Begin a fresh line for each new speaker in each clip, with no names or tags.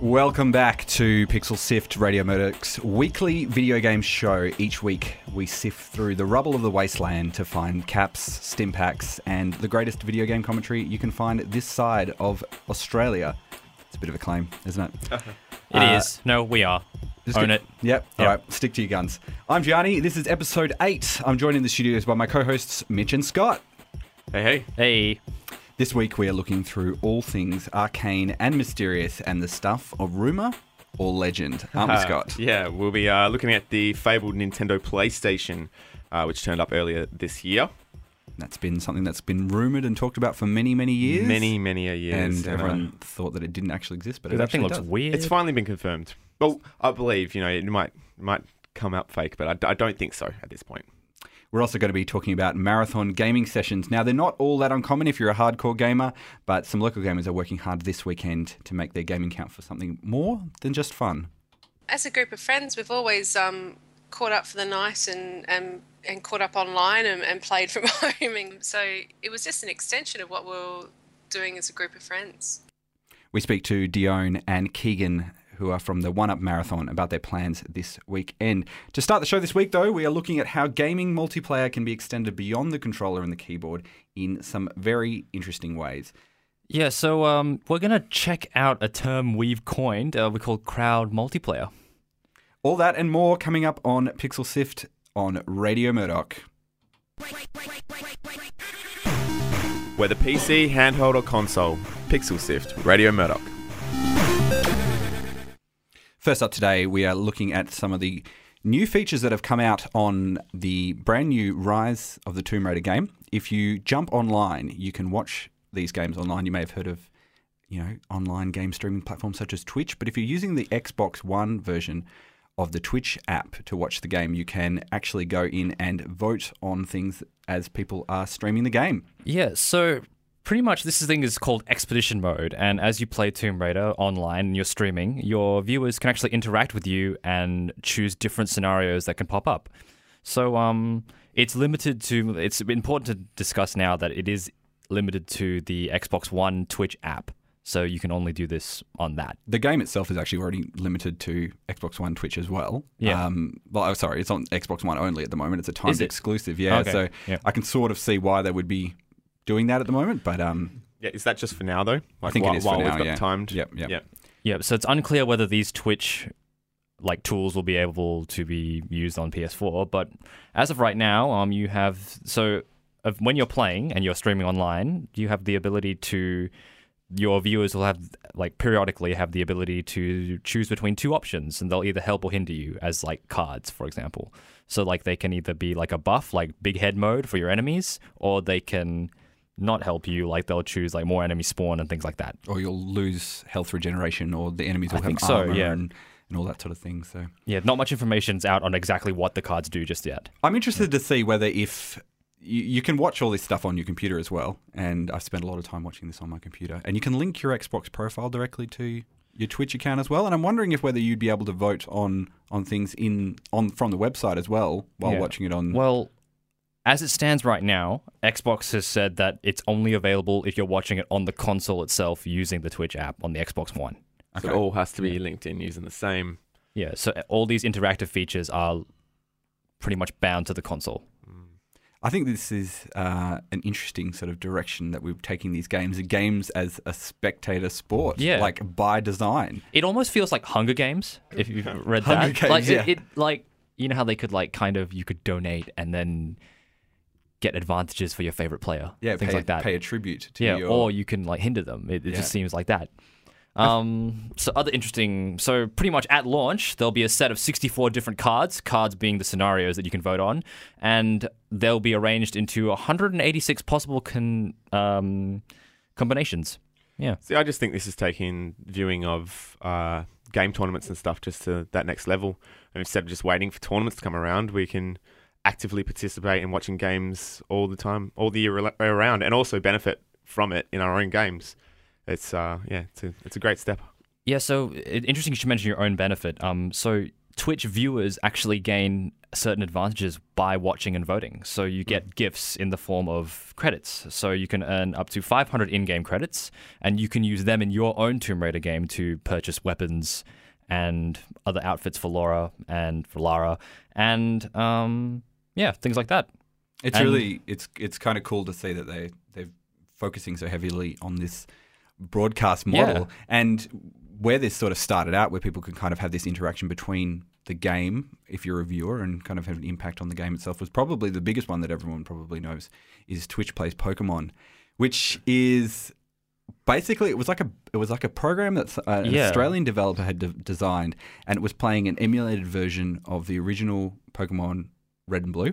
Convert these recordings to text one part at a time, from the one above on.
Welcome back to Pixel Sift Radio Murdoch's weekly video game show. Each week, we sift through the rubble of the wasteland to find caps, stim packs, and the greatest video game commentary you can find this side of Australia. It's a bit of a claim, isn't it?
It is.
Uh,
No, we are.
Just
Own
get-
it.
Yep. All
Yep.
right. Stick to your guns. I'm Gianni. This is episode eight. I'm joined in the studios by my co-hosts Mitch and Scott.
Hey, hey.
Hey.
This week we are looking through all things arcane and mysterious and the stuff of rumor or legend. Aren't we,
Uh,
Scott?
yeah, we'll be uh, looking at the fabled Nintendo PlayStation, uh, which turned up earlier this year.
That's been something that's been rumored and talked about for many, many years.
Many, many a years.
and
uh,
everyone thought that it didn't actually exist, but it
that
actually
thing looks
does.
weird.
it's finally been confirmed. Well, I believe, you know, it might might come out fake, but I don't think so at this point.
We're also going to be talking about marathon gaming sessions. Now, they're not all that uncommon if you're a hardcore gamer, but some local gamers are working hard this weekend to make their gaming count for something more than just fun.
as a group of friends, we've always um, caught up for the night and and, and caught up online and, and played from home. And so it was just an extension of what we were doing as a group of friends.
We speak to Dione and Keegan, who are from the One Up Marathon, about their plans this weekend. To start the show this week, though, we are looking at how gaming multiplayer can be extended beyond the controller and the keyboard in some very interesting ways.
yeah, so um, we're going to check out a term we've coined. Uh, we call crowd multiplayer.
All that and more coming up on Pixel Sift on Radio Murdoch.
Whether PC, handheld, or console, Pixel Sift, Radio Murdoch.
First up today, we are looking at some of the new features that have come out on the brand new Rise of the Tomb Raider game. If you jump online, you can watch these games online. You may have heard of, you know, online game streaming platforms such as Twitch. But if you're using the Xbox One version of the Twitch app to watch the game, you can actually go in and vote on things as people are streaming the game.
Yeah, so pretty much this thing is called expedition mode and as you play tomb raider online and you're streaming your viewers can actually interact with you and choose different scenarios that can pop up so um it's limited to it's important to discuss now that it is limited to the xbox one twitch app so you can only do this on that
The game itself is actually already limited to Xbox One Twitch as well.
Yeah.
Um, well, oh, sorry, it's on Xbox One only at the moment. It's a timed
it?
exclusive. Yeah.
Okay,
So
yeah.
I can sort of see why they would be doing that at the moment, but um,
Yeah, is that just for now though? Like
think it
while,
is for
while
now,
we've got
yeah.
timed.
Yep, yep.
Yeah.
Yeah, so it's unclear whether these Twitch like tools will be able to be used on PS4, but as of right now, um, you have so of when you're playing and you're streaming online, you have the ability to your viewers will have like periodically have the ability to choose between two options and they'll either help or hinder you as like cards for example so like they can either be like a buff like big head mode for your enemies or they can not help you like they'll choose like more enemy spawn and things like that
or you'll lose health regeneration, or the enemies
I
will have
think so,
armor
yeah.
and, and all that sort of thing. So
yeah not much information's out on exactly what the cards do just yet
I'm interested to see whether if you, you can watch all this stuff on your computer as well. And I've spent a lot of time watching this on my computer, and you can link your Xbox profile directly to your Twitch account as well. And I'm wondering if whether you'd be able to vote on on things in on from the website as well while
Yeah.
watching it on.
Well, as it stands right now, Xbox has said that it's only available if you're watching it on the console itself using the Twitch app on the Xbox One.
So it all has to be linked in using the same.
Yeah, so all these interactive features are pretty much bound to the console.
I think this is uh, an interesting sort of direction that we're taking these games. Games as a spectator sport,
Yeah.
like by design.
It almost feels like Hunger Games if you've read
Hunger
that.
Games,
like
yeah.
it, it like you know how they could like kind of you could donate and then get advantages for your favorite player.
Yeah,
things
pay,
like that.
Pay a tribute to
yeah,
your.
or you can like hinder them. It, it
Yeah.
just seems like that. Um, so other interesting. So pretty much at launch, there'll be a set of 64 different cards. Cards being the scenarios that you can vote on, and they'll be arranged into 186 possible con, um, combinations. Yeah.
See, I just think this is taking viewing of uh, game tournaments and stuff just to that next level. And instead of just waiting for tournaments to come around, we can actively participate in watching games all the time, all the year around, and also benefit from it in our own games. It's uh, yeah, it's a it's a great step.
Yeah, so it, interesting you should mention your own benefit. Um, so Twitch viewers actually gain certain advantages by watching and voting. So you get gifts in the form of credits. So you can earn up to 500 in-game credits, and you can use them in your own Tomb Raider game to purchase weapons and other outfits for Laura and for Lara, and um, yeah, things like that.
It's
And-
really it's it's kind of cool to see that they they're focusing so heavily on this broadcast model
Yeah.
and where this sort of started out, where people could kind of have this interaction between the game, if you're a viewer, and kind of have an impact on the game itself, was probably the biggest one that everyone probably knows is Twitch plays Pokemon, which is basically it was like a it was like a program that uh, an
Yeah.
Australian developer had de- designed, and it was playing an emulated version of the original Pokemon Red and Blue,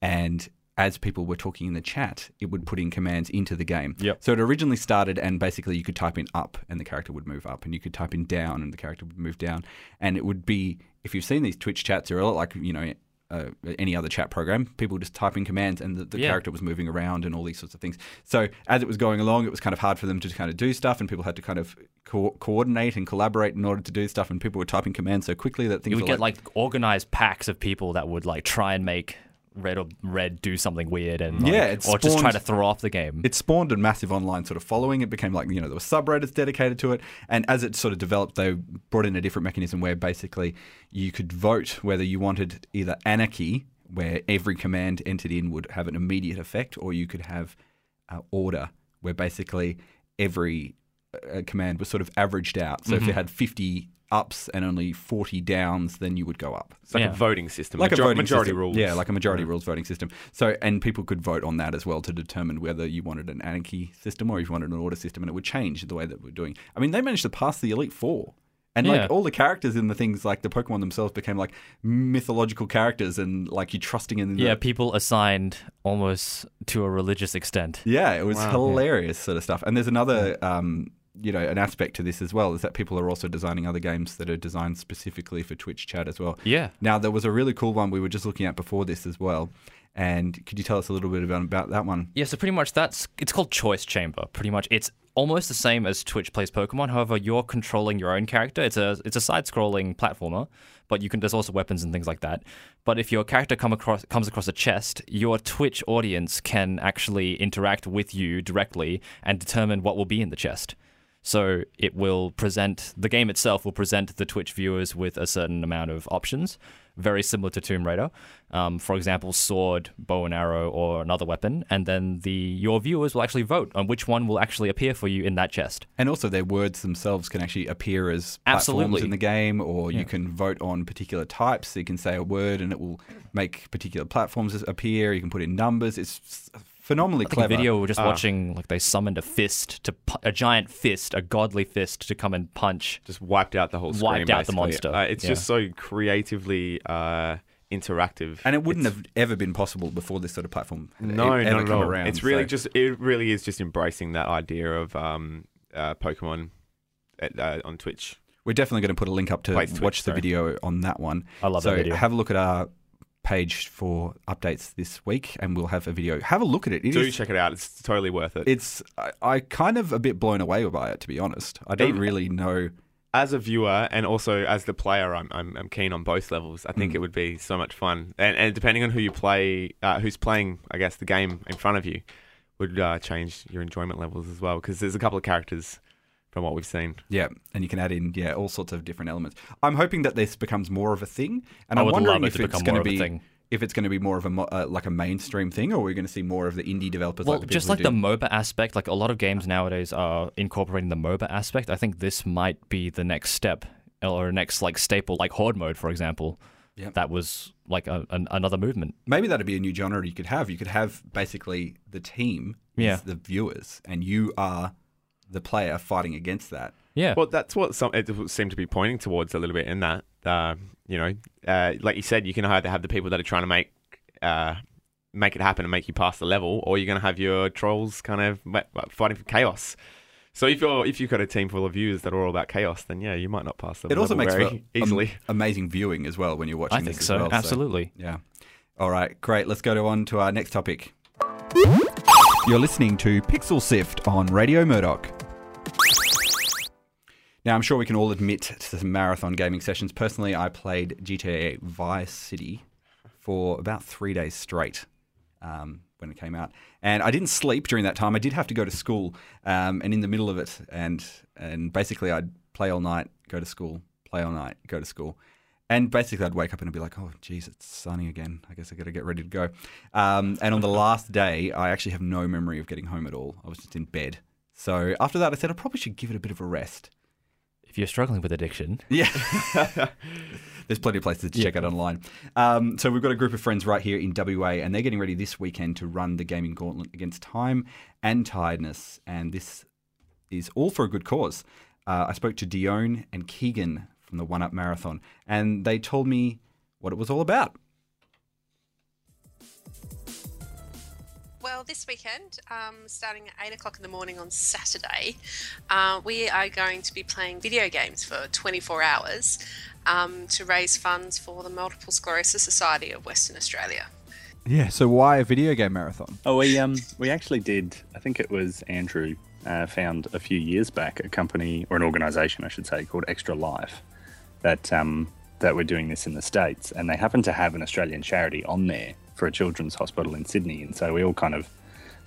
and as people were talking in the chat, it would put in commands into the game.
Yep.
So it originally started, and basically you could type in up, and the character would move up, and you could type in down, and the character would move down, and it would be if you've seen these Twitch chats, they're a lot like you know. Uh, any other chat program, people just type in commands and the, the
Yeah.
character was moving around and all these sorts of things. So as it was going along, it was kind of hard for them to kind of do stuff, and people had to kind of co- coordinate and collaborate in order to do stuff. And people were typing commands so quickly that things
You would
were
get like organized packs of people that would like try and make red or red do something weird and like,
Yeah,
or just try to throw off the game.
it spawned a massive online sort of following. It became like, you know, there were subreddits dedicated to it. And as it sort of developed, they brought in a different mechanism where basically you could vote whether you wanted either anarchy, where every command entered in would have an immediate effect, or you could have uh, order, where basically every uh, command was sort of averaged out. So if
Mm-hmm.
you had 50 ups and only 40 downs, then you would go up
It's like
Yeah.
a voting system,
like
major-
a voting
majority
system.
rules.
Yeah, like a majority rules voting system. So, and people could vote on that as well to determine whether you wanted an anarchy system or if you wanted an order system, and it would change the way that we're doing. I mean, they managed to pass the Elite Four. And
Yeah.
like all the characters in the things, like the Pokemon themselves, became like mythological characters, and like you trusting in. The,
yeah, people assigned almost to a religious extent.
yeah, it was
Wow.
hilarious sort of stuff. And there's another, um, you know, an aspect to this as well is that people are also designing other games that are designed specifically for Twitch chat as well.
Yeah.
Now, there was a really cool one we were just looking at before this as well. And could you tell us a little bit about, about that one?
Yeah, so pretty much that's it's called Choice Chamber. Pretty much, it's almost the same as Twitch plays Pokemon. However, you're controlling your own character. It's a it's a side-scrolling platformer, but you can there's also weapons and things like that. But if your character come across comes across a chest, your Twitch audience can actually interact with you directly and determine what will be in the chest. So it will present the game itself will present the Twitch viewers with a certain amount of options, very similar to Tomb Raider. Um, for example, sword, bow and arrow, or another weapon, and then the your viewers will actually vote on which one will actually appear for you in that chest.
And also, their words themselves can actually appear as platforms in the game, or you can vote on particular types. So you can say a word and it will make particular platforms appear. You can put in numbers. It's phenomenally
I
clever.
a video we were just
Ah.
watching, like they summoned a fist to pu- a giant fist, a godly fist to come and punch.
just wiped out the whole screen.
Wiped out the monster.
Uh, it's
Yeah.
just so creatively uh, interactive,
And it wouldn't
It's-
have ever been possible before this sort of platform
No,
e- ever
not at
come
all.
around.
It's really
So-
just it really is just embracing that idea of um, uh, Pokemon at, uh, on Twitch.
We're definitely going to put a link up to
Plays Twitch,
watch the
sorry.
video on that one.
I love
so
that video.
have a look at our page for updates this week, and we'll have a video. Have a look at it. It
Do
is-
check it out; it's totally worth it.
It's I, I kind of a bit blown away by it, to be honest. I don't
Even-
really know.
as a viewer and also as the player, I'm, I'm, I'm keen on both levels. I think
Mm.
it would be so much fun, and, and depending on who you play, uh, who's playing, I guess the game in front of you would uh, change your enjoyment levels as well. Because there's a couple of characters from what we've seen.
Yeah, and you can add in yeah all sorts of different elements. I'm hoping that this becomes more of a thing, and
I
I'm wondering
it
if it's going to be if it's going to be more of a uh, like a mainstream thing, or we're going to see more of the indie developers.
Well,
like
just like the MOBA aspect, like a lot of games nowadays are incorporating the MOBA aspect. I think this might be the next step or next like staple, like Horde mode, for example.
Yep.
That was like a, an, another movement.
maybe that'd be a new genre you could have. You could have basically the team
Yeah.
the viewers, and you are the player fighting against that.
Yeah.
Well, that's what some it would seem to be pointing towards a little bit in that. Uh, you know, uh, like you said, you can either have the people that are trying to make uh, make it happen and make you pass the level, or you're going to have your trolls kind of ma- fighting for chaos. So if you're if you've got a team full of viewers that are all about chaos, then yeah, you might not pass the
It also
level
makes
very
for am-
easily.
amazing viewing as well when you're watching.
I think
this as
so.
well,
Absolutely.
Yeah. All right, great. Let's go to on to our next topic. You're listening to Pixel Sift on Radio Murdoch. Now, I'm sure we can all admit to some marathon gaming sessions. Personally, I played GTA Vice City for about three days straight um, when it came out, and I didn't sleep during that time. I did have to go to school, um, and in the middle of it, and and basically I'd play all night, go to school, play all night, go to school. And basically, I'd wake up and I'd be like, "Oh, geez, it's sunny again. I guess I got to get ready to go." Um, and on the last day, I actually have no memory of getting home at all. I was just in bed. So after that, I said I probably should give it a bit of a rest.
If you're struggling with addiction,
Yeah. There's plenty of places to check out online. Um, so we've got a group of friends right here in WA, and they're getting ready this weekend to run the gaming gauntlet against time and tiredness. And this is all for a good cause. Uh, I spoke to Dione and Keegan from the One Up Marathon, and they told me what it was all about.
Well, this weekend, um, starting at 8 o'clock in the morning on Saturday, uh, we are going to be playing video games for 24 hours um, to raise funds for the Multiple Sclerosis Society of Western Australia.
Yeah. So why a video game marathon?
Oh, we um we actually did. I think it was Andrew uh, found a few years back a company or an organisation, I should say, called Extra Life, that um that were doing this in the states, and they happen to have an Australian charity on there for a children's hospital in Sydney, and so we all kind of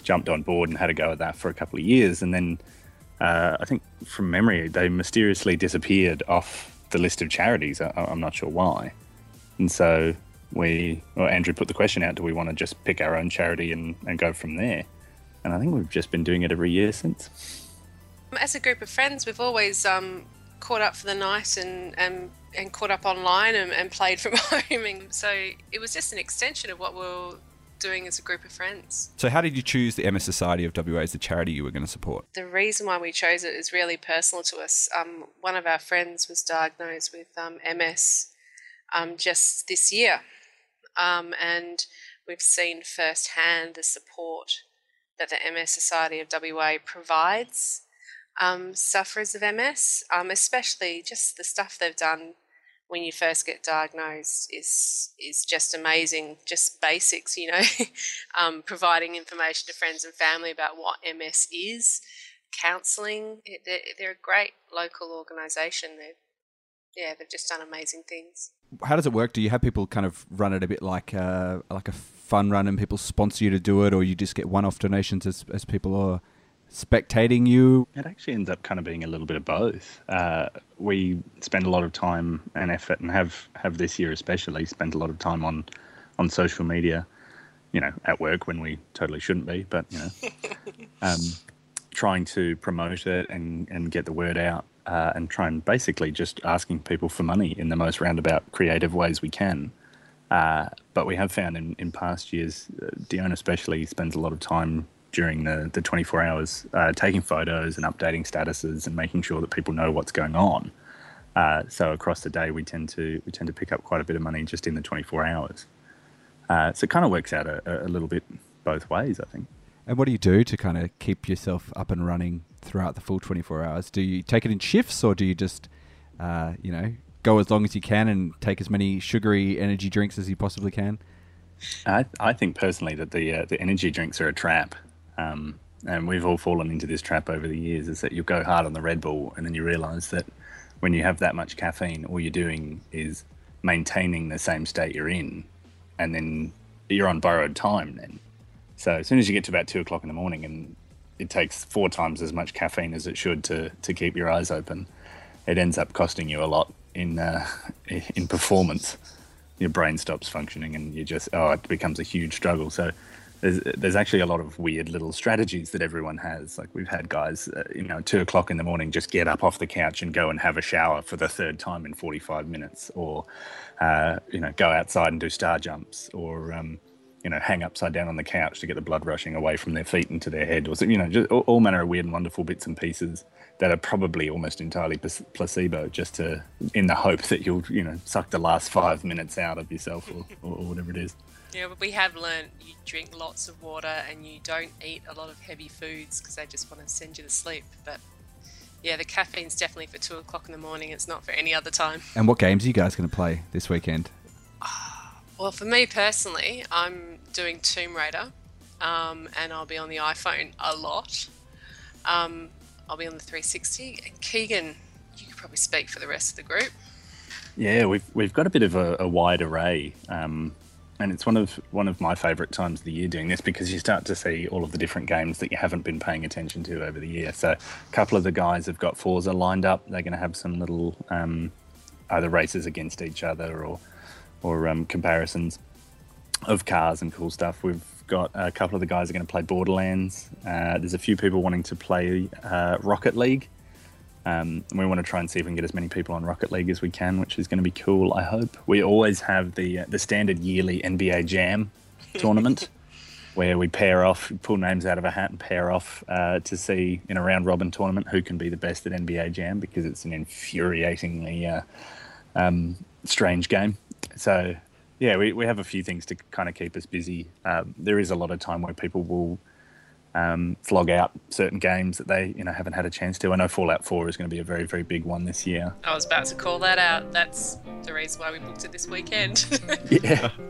jumped on board and had a go at that for a couple of years, and then uh, I think from memory they mysteriously disappeared off the list of charities. I, I'm not sure why, and so we, well, Andrew put the question out: Do we want to just pick our own charity and, and go from there? And I think we've just been doing it every year since.
As a group of friends, we've always um, caught up for the night and, and, and caught up online and, and played from home. And so it was just an extension of what we we're doing as a group of friends.
So how did you choose the MS Society of WA as the charity you were going to support?
The reason why we chose it is really personal to us. Um, one of our friends was diagnosed with um, MS um, just this year, um, and we've seen firsthand the support that the MS Society of WA provides um, sufferers of MS, um, especially just the stuff they've done when you first get diagnosed is is just amazing. Just basics, you know, um, providing information to friends and family about what MS is, counselling. They're, a great local organisation. They're yeah, they've just done amazing things.
How does it work? Do you have people kind of run it a bit like a, like a fun run and people sponsor you to do it, or you just get one-off donations as, as people are spectating you?
It actually ends up kind of being a little bit of both. Uh, we spend a lot of time and effort, and have have this year especially spent a lot of time on on social media. You know, at work when we totally shouldn't be, but you know, um, trying to promote it and and get the word out, uh, and try and basically just asking people for money in the most roundabout, creative ways we can. Uh, but we have found in, in past years, uh, Dione especially spends a lot of time during the, the 24 hours uh, taking photos and updating statuses and making sure that people know what's going on. Uh, so across the day, we tend to we tend to pick up quite a bit of money just in the 24 hours. Uh, so it kind of works out a, a little bit both ways, I think.
And what do you do to kind of keep yourself up and running throughout the full 24 hours? Do you take it in shifts or do you just, uh, you know, go as long as you can and take as many sugary energy drinks as you possibly can?
I, I think personally that the uh, the energy drinks are a trap, um, and we've all fallen into this trap over the years. Is that you go hard on the Red Bull and then you realise that when you have that much caffeine, all you're doing is maintaining the same state you're in, and then you're on borrowed time. Then, so as soon as you get to about two o'clock in the morning, and it takes four times as much caffeine as it should to to keep your eyes open, it ends up costing you a lot in uh, in performance. Your brain stops functioning, and you just oh, it becomes a huge struggle. So there's there's actually a lot of weird little strategies that everyone has. Like we've had guys, uh, you know, two o'clock in the morning, just get up off the couch and go and have a shower for the third time in 45 minutes, or uh, you know, go outside and do star jumps, or um, you know, hang upside down on the couch to get the blood rushing away from their feet into their head, or you know, just all, all manner of weird and wonderful bits and pieces that are probably almost entirely placebo, just to in the hope that you'll you know suck the last five minutes out of yourself or, or whatever it is.
Yeah, but we have learned you drink lots of water and you don't eat a lot of heavy foods because they just want to send you to sleep. But yeah, the caffeine's definitely for two o'clock in the morning. It's not for any other time.
And what games are you guys going to play this weekend?
Well, for me personally, I'm doing Tomb Raider, um, and I'll be on the iPhone a lot. Um, I'll be on the 360. And Keegan, you could probably speak for the rest of the group.
Yeah, we've we've got a bit of a, a wide array, um, and it's one of one of my favourite times of the year doing this because you start to see all of the different games that you haven't been paying attention to over the year. So, a couple of the guys have got Forza lined up. They're going to have some little um, either races against each other or or um, comparisons of cars and cool stuff. We've got a couple of the guys are going to play Borderlands. Uh, there's a few people wanting to play uh, Rocket League. Um, we want to try and see if we can get as many people on Rocket League as we can, which is going to be cool. I hope we always have the uh, the standard yearly NBA Jam tournament, where we pair off, pull names out of a hat, and pair off uh, to see in a round robin tournament who can be the best at NBA Jam because it's an infuriatingly uh, um, strange game. So yeah, we, we have a few things to kind of keep us busy. Um, there is a lot of time where people will um, flog out certain games that they you know haven't had a chance to. I know Fallout 4 is going to be a very very big one this year.
I was about to call that out. That's the reason why we booked it this weekend.
Yeah.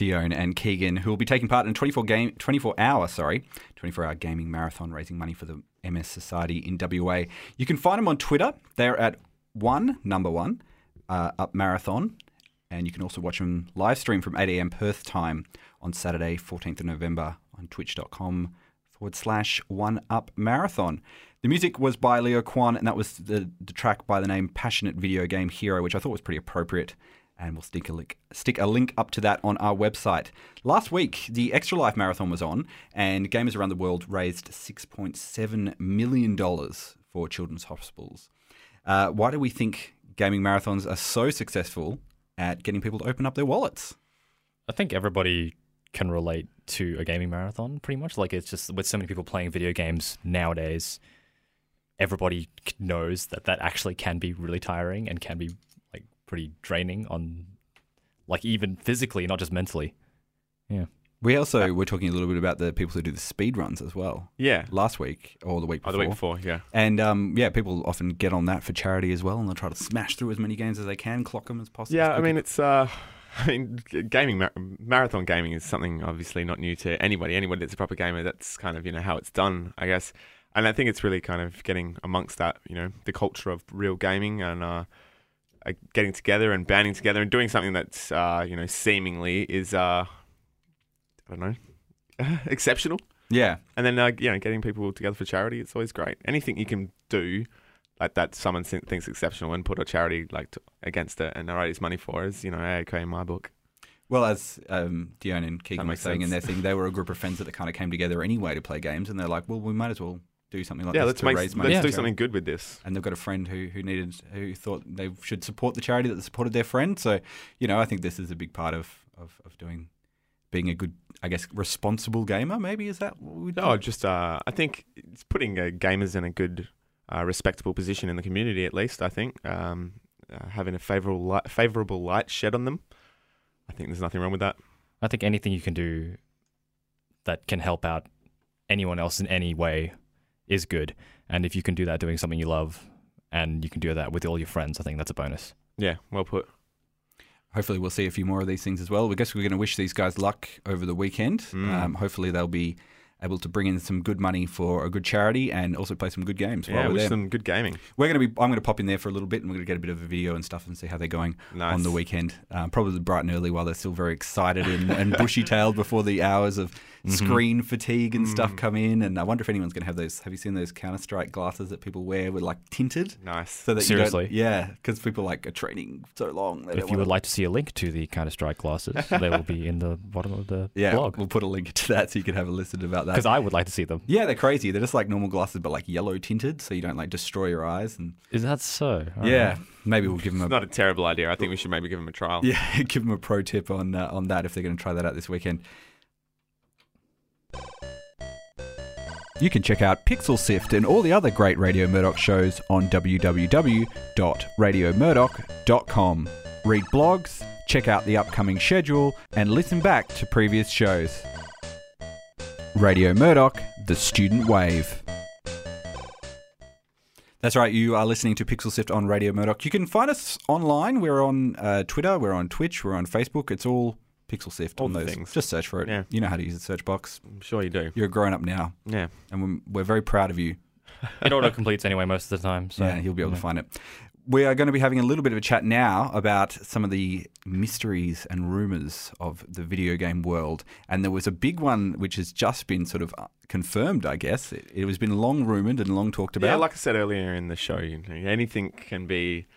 Dione and Keegan, who will be taking part in a 24 game 24 hour, sorry, 24 hour gaming marathon raising money for the MS Society in WA. You can find them on Twitter. They're at one number one uh, up marathon, and you can also watch them live stream from 8 a.m. Perth time on Saturday, 14th of November on Twitch.com forward slash one up marathon. The music was by Leo Kwan, and that was the, the track by the name Passionate Video Game Hero, which I thought was pretty appropriate and we'll stick a link stick a link up to that on our website. Last week, the Extra Life Marathon was on, and gamers around the world raised six point seven million dollars for children's hospitals. Uh, why do we think gaming marathons are so successful at getting people to open up their wallets?
I think everybody can relate to a gaming marathon pretty much. Like it's just with so many people playing video games nowadays, everybody knows that that actually can be really tiring and can be like pretty draining on, like even physically, not just mentally. Yeah.
We also were talking a little bit about the people who do the speed runs as well
Yeah.
last week or the week
Oh,
before.
the week before, yeah.
And um, yeah, people often get on that for charity as well, and they'll try to smash through as many games as they can, clock them as possible.
Yeah, I mean, it's. Uh, I mean, gaming, mar- marathon gaming is something obviously not new to anybody. Anybody that's a proper gamer, that's kind of you know how it's done, I guess. And I think it's really kind of getting amongst that, you know, the culture of real gaming and uh, uh, getting together and banding together and doing something that's uh, you know seemingly is uh, I don't know exceptional.
yeah,
And then uh, you know, getting people together for charity, it's always great. Anything you can do like that, someone thi- thinks exceptional, and put a charity like to, against it and raise money for is you know okay in my book.
Well, as um, Dione and Keegan were saying in their thing, they were a group of friends that kind of came together anyway to play games, and they're like, "Well, we might as well do something like
yeah,
this
let's
to
make
raise money."
let's do something good with this.
And they've got a friend who who needed who thought they should support the charity that supported their friend. So, you know, I think this is a big part of of, of doing being a good, I guess, responsible gamer. Maybe is that what we do?
No, just uh, I think it's putting uh, gamers in a good, uh, respectable position in the community. At least I think um, uh, having a favorable light, favorable light shed on them. I think there's nothing wrong with that.
I think anything you can do that can help out anyone else in any way is good. And if you can do that doing something you love and you can do that with all your friends, I think that's a bonus.
Yeah, well put.
Hopefully we'll see a few more of these things as well. I guess we're going to wish these guys luck over the weekend.
Mm.
Um, hopefully they'll be able to bring in some good money for a good charity and also play some good games while
Yeah,
we're
wish
there.
them good gaming.
We're going to be. I'm going to pop in there for a little bit, and we're going to get a bit of a video and stuff, and see how they're going
Nice.
on the weekend. Um, probably bright and early while they're still very excited and, and bushy-tailed before the hours of
Mm-hmm.
screen fatigue and
Mm.
stuff come in. And I wonder if anyone's going to have those. Have you seen those Counter Strike glasses that people wear with like tinted?
Nice.
So that
Seriously?
you yeah, because people like are training so long. They
If you would
wanna-
like to see a link to the Counter Strike glasses, they will be in the bottom of the
yeah,
blog.
we'll put a link to that so you can have a listen about that.
Because I would like to see them.
Yeah, they're crazy. They're just like normal glasses, but like yellow tinted, so you don't like destroy your eyes. And
Is that so? I don't
yeah,
know.
maybe we'll give them a
It's not a terrible idea. I think we should maybe give them a trial.
yeah, give them a pro tip on uh, on that if they're going to try that out this weekend. You can check out Pixel Sift and all the other great Radio Murdoch shows on www.radiomurdoch.com. Read blogs, check out the upcoming schedule, and listen back to previous shows. Radio Murdoch, the student wave. That's right, you are listening to Pixel Sift on Radio Murdoch. You can find us online. We're on uh, Twitter, we're on Twitch, we're on Facebook. It's all Pixel Sift
All
on
the
those.
things.
Just search for it.
Yeah.
You know how to use the search box.
I'm sure you do.
You're a grown up now,
Yeah.
and we're, we're very proud of you.
It auto completes anyway most of the time. So
yeah, you'll be able
yeah.
to find it. We are going to be having a little bit of a chat now about some of the mysteries and rumors of the video game world. And there was a big one which has just been sort of uh, confirmed, I guess. It, it has been long rumored and long talked about.
Yeah, like I said earlier in the show, you know, anything can be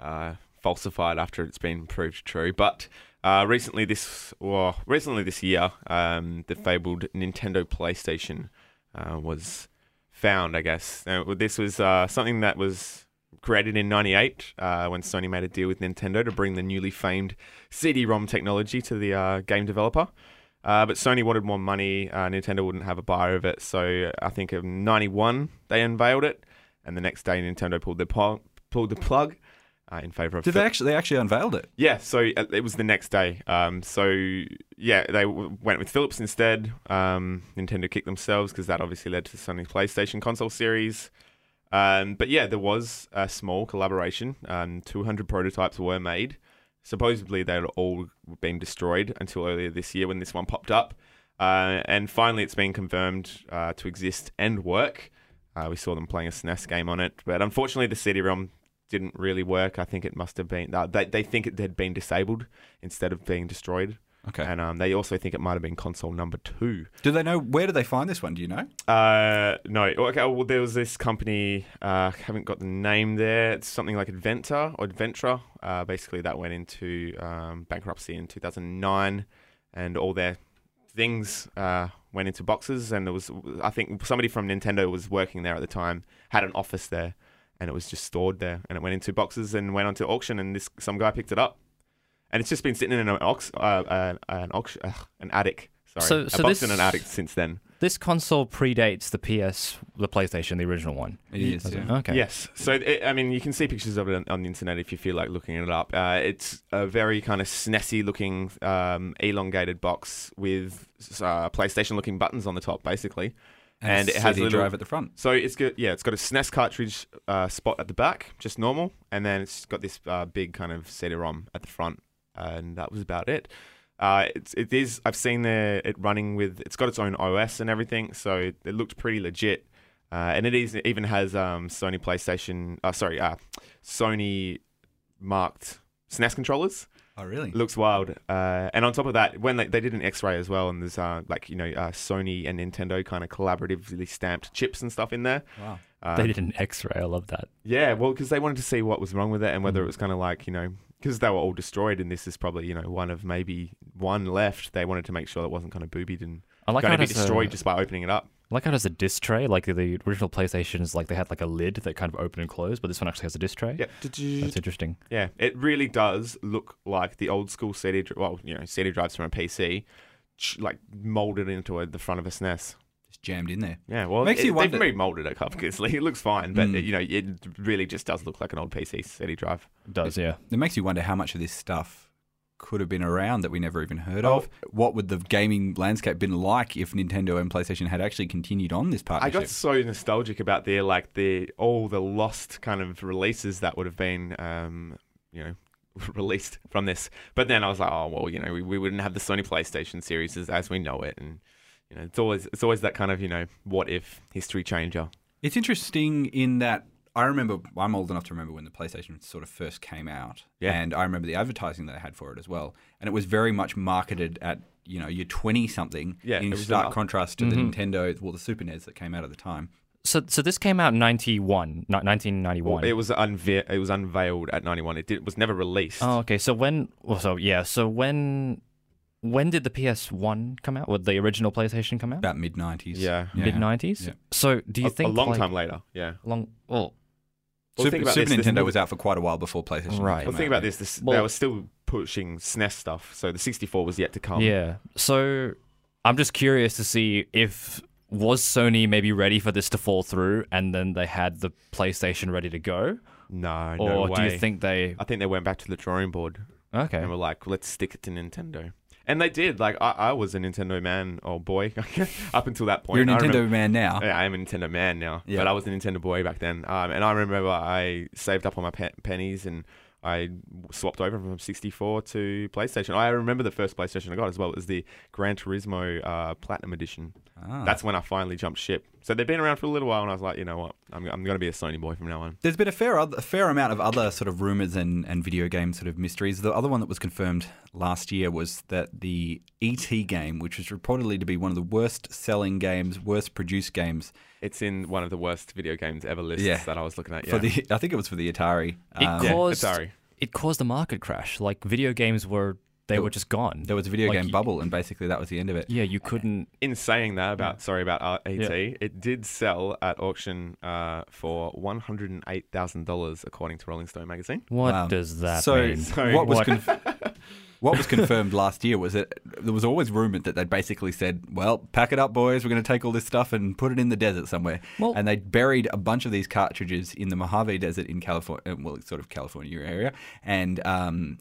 uh, falsified after it's been proved true. But uh, recently, this well, recently this year, um, the fabled Nintendo PlayStation uh, was found. I guess Now, this was uh, something that was created in '98 uh, when Sony made a deal with Nintendo to bring the newly famed CD-ROM technology to the uh, game developer. Uh, but Sony wanted more money. Uh, Nintendo wouldn't have a buyer of it, so I think in '91 they unveiled it, and the next day Nintendo pulled the pu- pulled the plug uh, in favor of.
Did they actually they actually unveiled it?
yeah, so uh, it was the next day. Um, so yeah, they w- went with Philips instead. Um, Nintendo kicked themselves because that obviously led to Sony's PlayStation console series. Um, but yeah, there was a small collaboration. Um, 200 prototypes were made. Supposedly they'd all been destroyed until earlier this year when this one popped up. Uh, and finally, it's been confirmed uh, to exist and work. Uh, we saw them playing a SNES game on it, but unfortunately, the CD-ROM didn't really work. I think it must have been uh, they they think it had been disabled instead of being destroyed,
Okay.
and um, they also think it might have been console number two.
Do they know where do they find this one? Do you know?
Uh, no, okay. Well, there was this company. Uh, haven't got the name there. It's something like Adventa or Adventra. Uh, basically, that went into um, bankruptcy in 2009, and all their things uh, went into boxes. And there was, I think, somebody from Nintendo was working there at the time, had an office there, and it was just stored there. And it went into boxes and went onto auction. And this some guy picked it up, and it's just been sitting in an ox, uh, uh, an auction, uh, an attic. Sorry,
So-
a
so
box
this-
in an attic since then.
This console predates the PS, the PlayStation, the original one.
It is.
Does it?
Yeah.
Okay.
Yes. So, it, I mean, you can see pictures of it on, on the internet if you feel like looking it up. Uh, it's a very kind of SNESy looking, um, elongated box with uh, PlayStation looking buttons on the top, basically. And
a
it has a little-
drive at the front.
So it's got yeah, it's got a SNES cartridge uh, spot at the back, just normal, and then it's got this uh, big kind of CD-ROM at the front, and that was about it. Uh, it's it is I've seen the it running with it's got its own OS and everything, so it, it looked pretty legit, uh, and it is it even has um, Sony PlayStation, uh, sorry, uh, Sony marked SNES controllers.
Oh, really?
It looks wild. Uh, and on top of that, when they, they did an X-ray as well, and there's uh, like you know uh, Sony and Nintendo kind of collaboratively stamped chips and stuff in there.
Wow.
Um,
They did an X-ray. I love that.
yeah, well, because they wanted to see what was wrong with it and whether
Mm.
it was kind of like you know because they were all destroyed and this is probably you know one of maybe one left. They wanted to make sure it wasn't kind of boobied and
I like
going
how
to be destroyed
a,
just by opening it up.
I like how it has a disc tray. Like the original PlayStations, like they had like a lid that kind of opened and closed, but this one actually has a disc tray.
Yeah,
That's interesting.
yeah, it really does look like the old school CD. dri- Well, you know, CD drives from a PC, like molded into a, the front of a SNES.
Jammed in there.
Yeah, well,
Makes
it,
you wonder-
they've remolded it obviously. It looks fine, but
Mm.
you know, it really just does look like an old PC CD drive.
It does, yeah.
It makes you wonder how much of this stuff could have been around that we never even heard
Oh.
of. What would the gaming landscape been like if Nintendo and PlayStation had actually continued on this partnership?
I got so nostalgic about the like the all the lost kind of releases that would have been, um, you know, released from this. But then I was like, oh well, you know, we, we wouldn't have the Sony PlayStation series as, as we know it, and you know, it's always it's always that kind of you know, what if history changer.
It's interesting in that I remember I'm old enough to remember when the PlayStation sort of first came out,
Yeah.
and I remember the advertising that they had for it as well, and it was very much marketed at you know you're 20 something
Yeah,
in stark
enough.
contrast to
Mhm.
the Nintendo, well the Super NES that came out at the time.
So, so this came out in 91, not 1991.
It was unve- it was unveiled at ninety one. It did, was never released.
Oh, okay. So when? Well, so yeah. So when? When did the PS1 come out? Would the original PlayStation come out?
About mid 90s.
Yeah.
Mid 90s.
Yeah.
So do you
a,
think
a long
like,
time later? Yeah.
Long. Well,
Well,
Super,
think about
Super
this, this
Nintendo
movie-
was out for quite a while before PlayStation.
Right.
came
Well, think
out,
about
yeah.
this. this they were still pushing SNES stuff, so the 64 was yet to come.
yeah. So I'm just curious to see if was Sony maybe ready for this to fall through, and then they had the PlayStation ready to go,
No, no
or
way.
do you think they?
I think they went back to the drawing board
Okay.
and were like, let's stick it to Nintendo. And they did. Like, I, I was a Nintendo man or boy up until that point.
You're a Nintendo
remember-
man now.
Yeah, I am a Nintendo man now,
Yeah.
but I was a Nintendo boy back then. Um, and I remember I saved up on my pe- pennies and I swapped over from 64 to PlayStation. I remember the first PlayStation I got as well. It was the Gran Turismo uh, Platinum Edition.
Ah.
That's when I finally jumped ship. So they've been around for a little while, and I was like, you know what, I'm, I'm going to be a Sony boy from now on.
There's been a fair a fair amount of other sort of rumors and, and video game sort of mysteries. The other one that was confirmed last year was that the ET game, which was reportedly to be one of the worst selling games, worst produced games
It's in one of the worst video games ever lists
Yeah.
that I was looking at. Yeah.
for the, I think it was for the Atari.
It
Um,
yeah, Atari.
it caused a market crash. Like video games were they were just gone.
there was a video
Like,
game
you-
bubble, and basically that was the end of it.
Yeah, you couldn't.
In saying that about sorry about ET,
Yeah.
it did sell at auction uh, for one hundred and eight thousand dollars according to Rolling Stone magazine.
What
Wow.
does that
so
mean?
Sorry.
what was
What?
conf- what was confirmed last year was that there was always rumored that they'd basically said, "Well, pack it up, boys. We're going to take all this stuff and put it in the desert somewhere."
Well-
and they buried a bunch of these cartridges in the Mojave Desert in California, well, sort of California area, and um,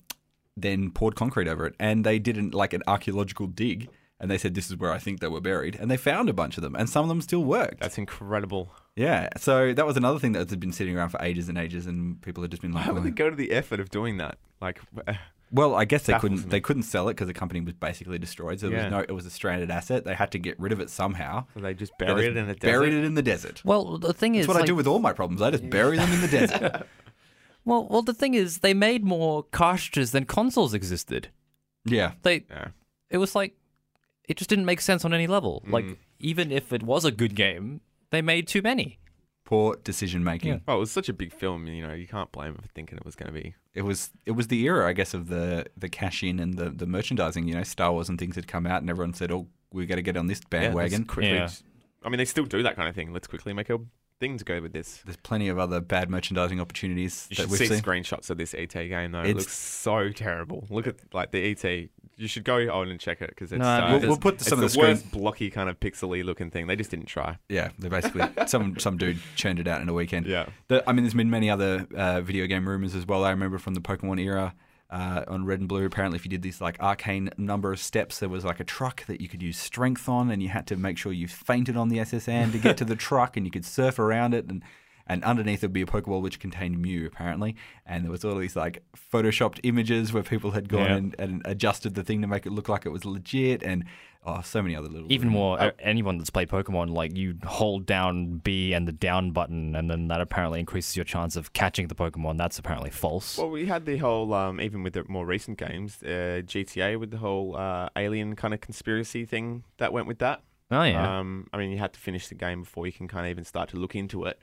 then poured concrete over it. And they did an, like an archaeological dig. And they said this is where I think they were buried, and they found a bunch of them, and some of them still worked.
That's incredible.
yeah, so that was another thing that had been sitting around for ages and ages, and people had just been like,
How would they go to the effort of doing that? Like, uh,
Well, I guess they
Baffles
couldn't.
me.
They couldn't sell it because the company was basically destroyed. So there
Yeah.
was no. It was a stranded asset. They had to get rid of it somehow.
they just
They just
it in a desert.
Buried it in the desert.
Well, the thing is,
That's what I do with all my problems. I just bury them in the desert.
Well, well, the thing is, they made more cartridges than consoles existed.
Yeah,
They,
Yeah.
it was like, it just didn't make sense on any level. Like,
Mm.
even if it was a good game, they made too many.
Poor decision making.
Yeah.
Oh, it was such a big film. You know, you can't blame them for thinking it was going to be.
It was. It was the era, I guess, of the the cash in and the the merchandising. You know, Star Wars and things had come out, and everyone said, "Oh, we got to get on this
Yeah,
bandwagon."
quickly.
Yeah.
I mean, they still do that kind of thing. Let's quickly make a thing to go with this.
There's plenty of other bad merchandising opportunities
You
that
should
we've
see
seen.
screenshots of this ET game though. It
It's-
looks so terrible. Look at like the ET. You should go on and check it because it's,
No,
uh,
we'll-
we'll put
it's
some of
the
screen-
worst blocky kind of pixely looking thing. They just didn't try.
Yeah, they basically some some dude churned it out in a weekend.
Yeah.
The, I mean, there's been many other uh, video game rumors as well. I remember from the Pokemon era uh, on Red and Blue. Apparently, if you did this like arcane number of steps, there was like a truck that you could use strength on, and you had to make sure you fainted on the SS Anne to get to the truck, and you could surf around it and. And underneath there'd be a Pokeball which contained Mew, apparently. And there was all these like photoshopped images where people had gone
Yeah.
and, and adjusted the thing to make it look like it was legit. And oh, so many other little
Even
rumors.
more, uh, anyone that's played Pokemon, like you hold down B and the down button, and then that apparently increases your chance of catching the Pokemon. That's apparently false.
Well, we had the whole, um, even with the more recent games, uh, GTA with the whole uh, alien kind of conspiracy thing that went with that.
oh yeah,
Um, I mean, you had to finish the game before you can kind of even start to look into it.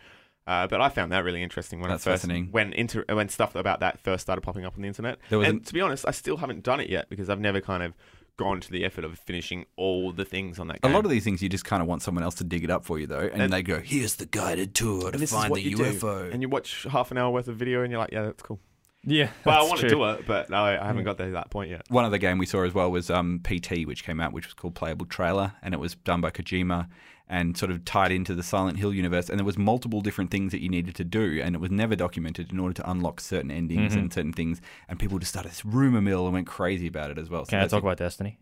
Uh, but I found that really interesting when
That's
I first
fascinating.
when inter- when stuff about that first started popping up on the internet.
There was
and
an-
to be honest, I still haven't done it yet because I've never kind of gone to the effort of finishing all the things on that
A lot of these things you just kind of want someone else to dig it up for you though, and,
And-
they go, "Here's the guided tour to find the
you do.
UFO."
and you watch half an hour worth of video, and you're like, yeah, that's cool.
Yeah.
But I want
true.
to do it, but no, I haven't got to that point yet.
One other game we saw as well was um, PT, which came out, which was called Playable Trailer, and it was done by Kojima and sort of tied into the Silent Hill universe. And there was multiple different things that you needed to do, and it was never documented in order to unlock certain endings
Mm-hmm.
and certain things. And people just started this rumor mill and went crazy about it as well. So
Can I
that's
talk
a-
about Destiny?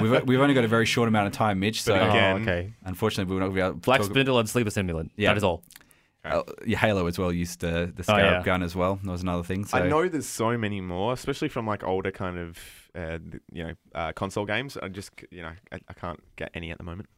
We've, we've only got a very short amount of time, Mitch. So
But again-
oh, okay.
unfortunately, we're not going to be able to
Black
talk-
Spindle and Sleeper Simulant.
Yeah.
That is all.
Uh, Halo as well used uh, the
Oh, yeah.
gun as well. That was another thing. So
I know there's so many more, especially from like older kind of uh, you know uh, console games. I just you know I, I can't get any at the moment.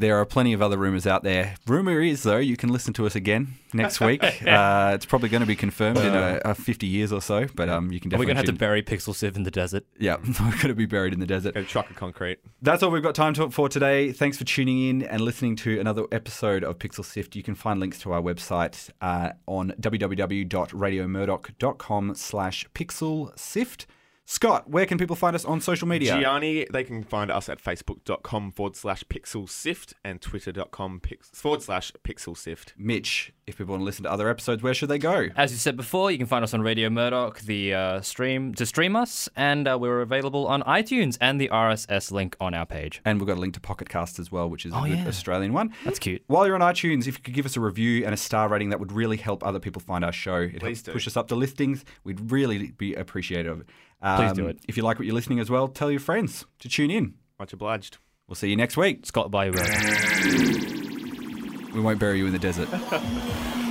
There are plenty of other rumors out there. Rumor is, though, you can listen to us again next week. uh, it's probably going to be confirmed in a, a 50 years or so, but um, you can
Are we
definitely.
gonna have to bury Pixel Sift in the desert?
yeah, we're going to be buried in the desert.
Go chuck a concrete.
That's all we've got time to, for today. Thanks for tuning in and listening to another episode of Pixel Sift. You can find links to our website uh, on www.radiomurdoch.com slash pixel sift. Scott, where can people find us on social media?
Gianni, they can find us at facebook.com forward slash pixel sift and twitter.com pix- forward slash pixel sift.
Mitch, if people want to listen to other episodes, where should they go?
As you said before, you can find us on Radio Murdoch, the uh, stream to stream us, and uh, we're available on iTunes and the RSS link on our page.
And we've got a link to Pocket Cast as well, which is a
Oh,
good
yeah.
Australian one.
That's cute.
While you're on iTunes, if you could give us a review and a star rating, that would really help other people find our show. It
Please
helps
do.
push us up the listings. We'd really be appreciative of it.
Please do
Um,
it.
If you like what you're listening as well, tell your friends to tune in.
Much obliged.
We'll see you next week.
Scott Bayou.
We won't bury you in the desert.